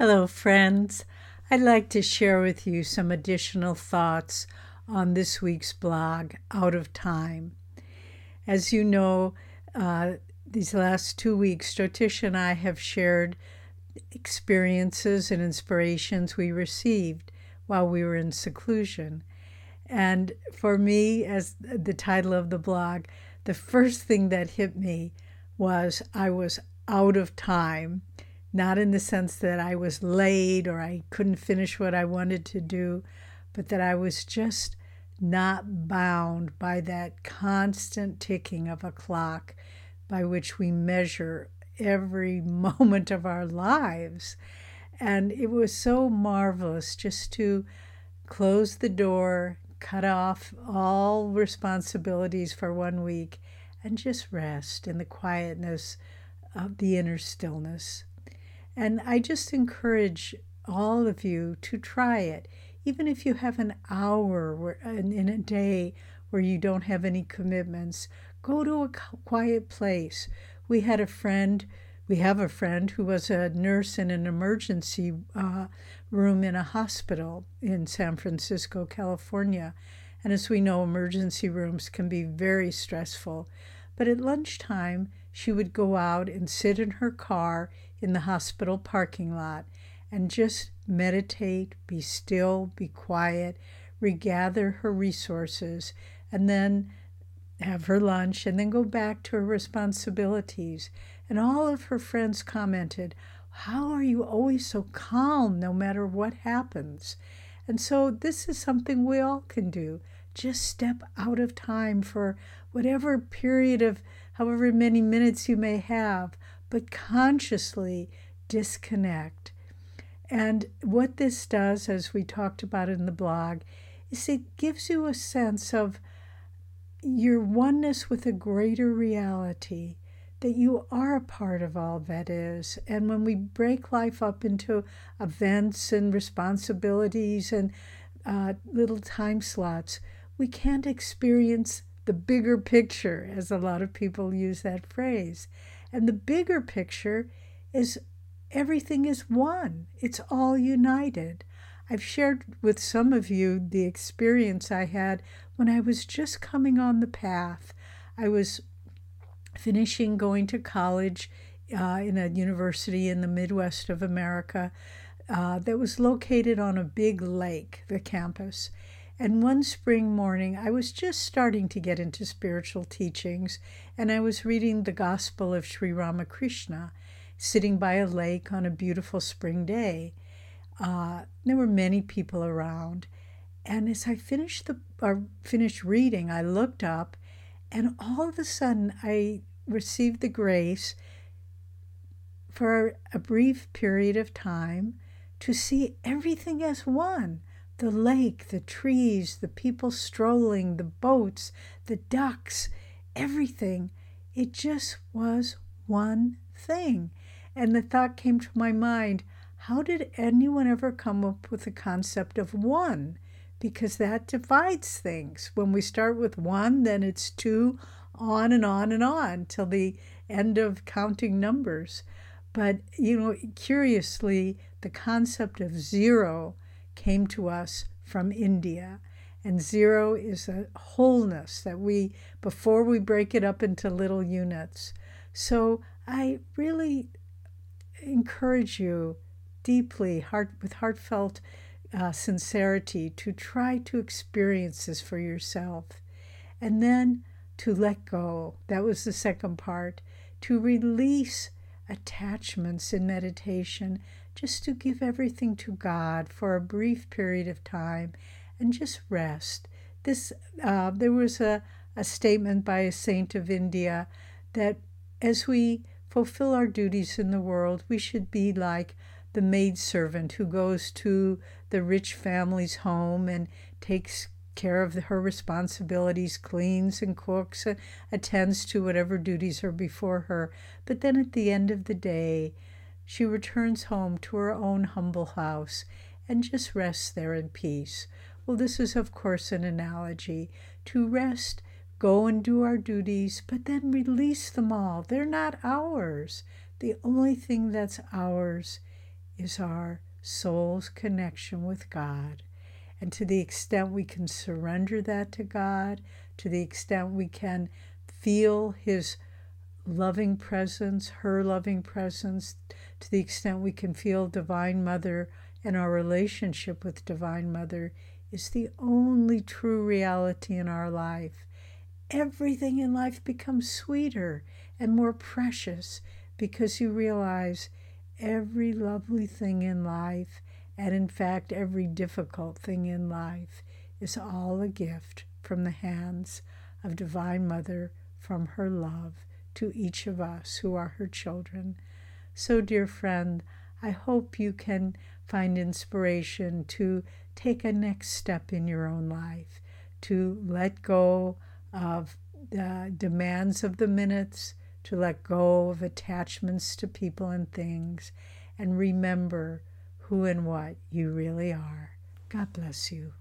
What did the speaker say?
Hello, friends. I'd like to share with you some additional thoughts on this week's blog, Out of Time. As you know, uh, these last two weeks, Jyotish and I have shared experiences and inspirations we received while we were in seclusion. And for me, as the title of the blog, the first thing that hit me was I was out of time not in the sense that I was late or I couldn't finish what I wanted to do, but that I was just not bound by that constant ticking of a clock by which we measure every moment of our lives. And it was so marvelous just to close the door, cut off all responsibilities for one week, and just rest in the quietness of the inner stillness. And I just encourage all of you to try it. Even if you have an hour in a day where you don't have any commitments, go to a quiet place. We had a friend, we have a friend who was a nurse in an emergency uh, room in a hospital in San Francisco, California. And as we know, emergency rooms can be very stressful. But at lunchtime, she would go out and sit in her car in the hospital parking lot and just meditate, be still, be quiet, regather her resources, and then have her lunch and then go back to her responsibilities. And all of her friends commented, How are you always so calm no matter what happens? And so this is something we all can do. Just step out of time for whatever period of however many minutes you may have, but consciously disconnect. And what this does, as we talked about in the blog, is it gives you a sense of your oneness with a greater reality, that you are a part of all that is. And when we break life up into events and responsibilities and uh, little time slots, we can't experience the bigger picture, as a lot of people use that phrase. And the bigger picture is everything is one, it's all united. I've shared with some of you the experience I had when I was just coming on the path. I was finishing going to college uh, in a university in the Midwest of America uh, that was located on a big lake, the campus. And one spring morning, I was just starting to get into spiritual teachings, and I was reading the Gospel of Sri Ramakrishna, sitting by a lake on a beautiful spring day. Uh, there were many people around, and as I finished the or finished reading, I looked up, and all of a sudden, I received the grace for a brief period of time to see everything as one the lake, the trees, the people strolling, the boats, the ducks, everything. It just was one thing. And the thought came to my mind how did anyone ever come up with the concept of one? Because that divides things. When we start with one, then it's two, on and on and on till the end of counting numbers. But, you know, curiously, the concept of zero came to us from India. And zero is a wholeness that we, before we break it up into little units. So I really encourage you deeply, heart, with heartfelt uh, sincerity, to try to experience this for yourself. And then to let go. That was the second part. To release attachments in meditation just to give everything to God for a brief period of time and just rest. This uh, there was a, a statement by a saint of India that as we fulfill our duties in the world, we should be like the maidservant who goes to the rich family's home and takes care of her responsibilities, cleans and cooks, and attends to whatever duties are before her. But then at the end of the day, she returns home to her own humble house and just rests there in peace. Well, this is, of course, an analogy. To rest, go and do our duties, but then release them all. They're not ours. The only thing that's ours is our soul's connection with God. And to the extent we can surrender that to God, to the extent we can feel His loving presence, her loving presence, to the extent we can feel Divine Mother and our relationship with Divine Mother is the only true reality in our life. Everything in life becomes sweeter and more precious because you realize every lovely thing in life, and in fact, every difficult thing in life, is all a gift from the hands of Divine Mother from her love to each of us who are her children. So, dear friend, I hope you can find inspiration to take a next step in your own life, to let go of the demands of the minutes, to let go of attachments to people and things, and remember who and what you really are. God bless you.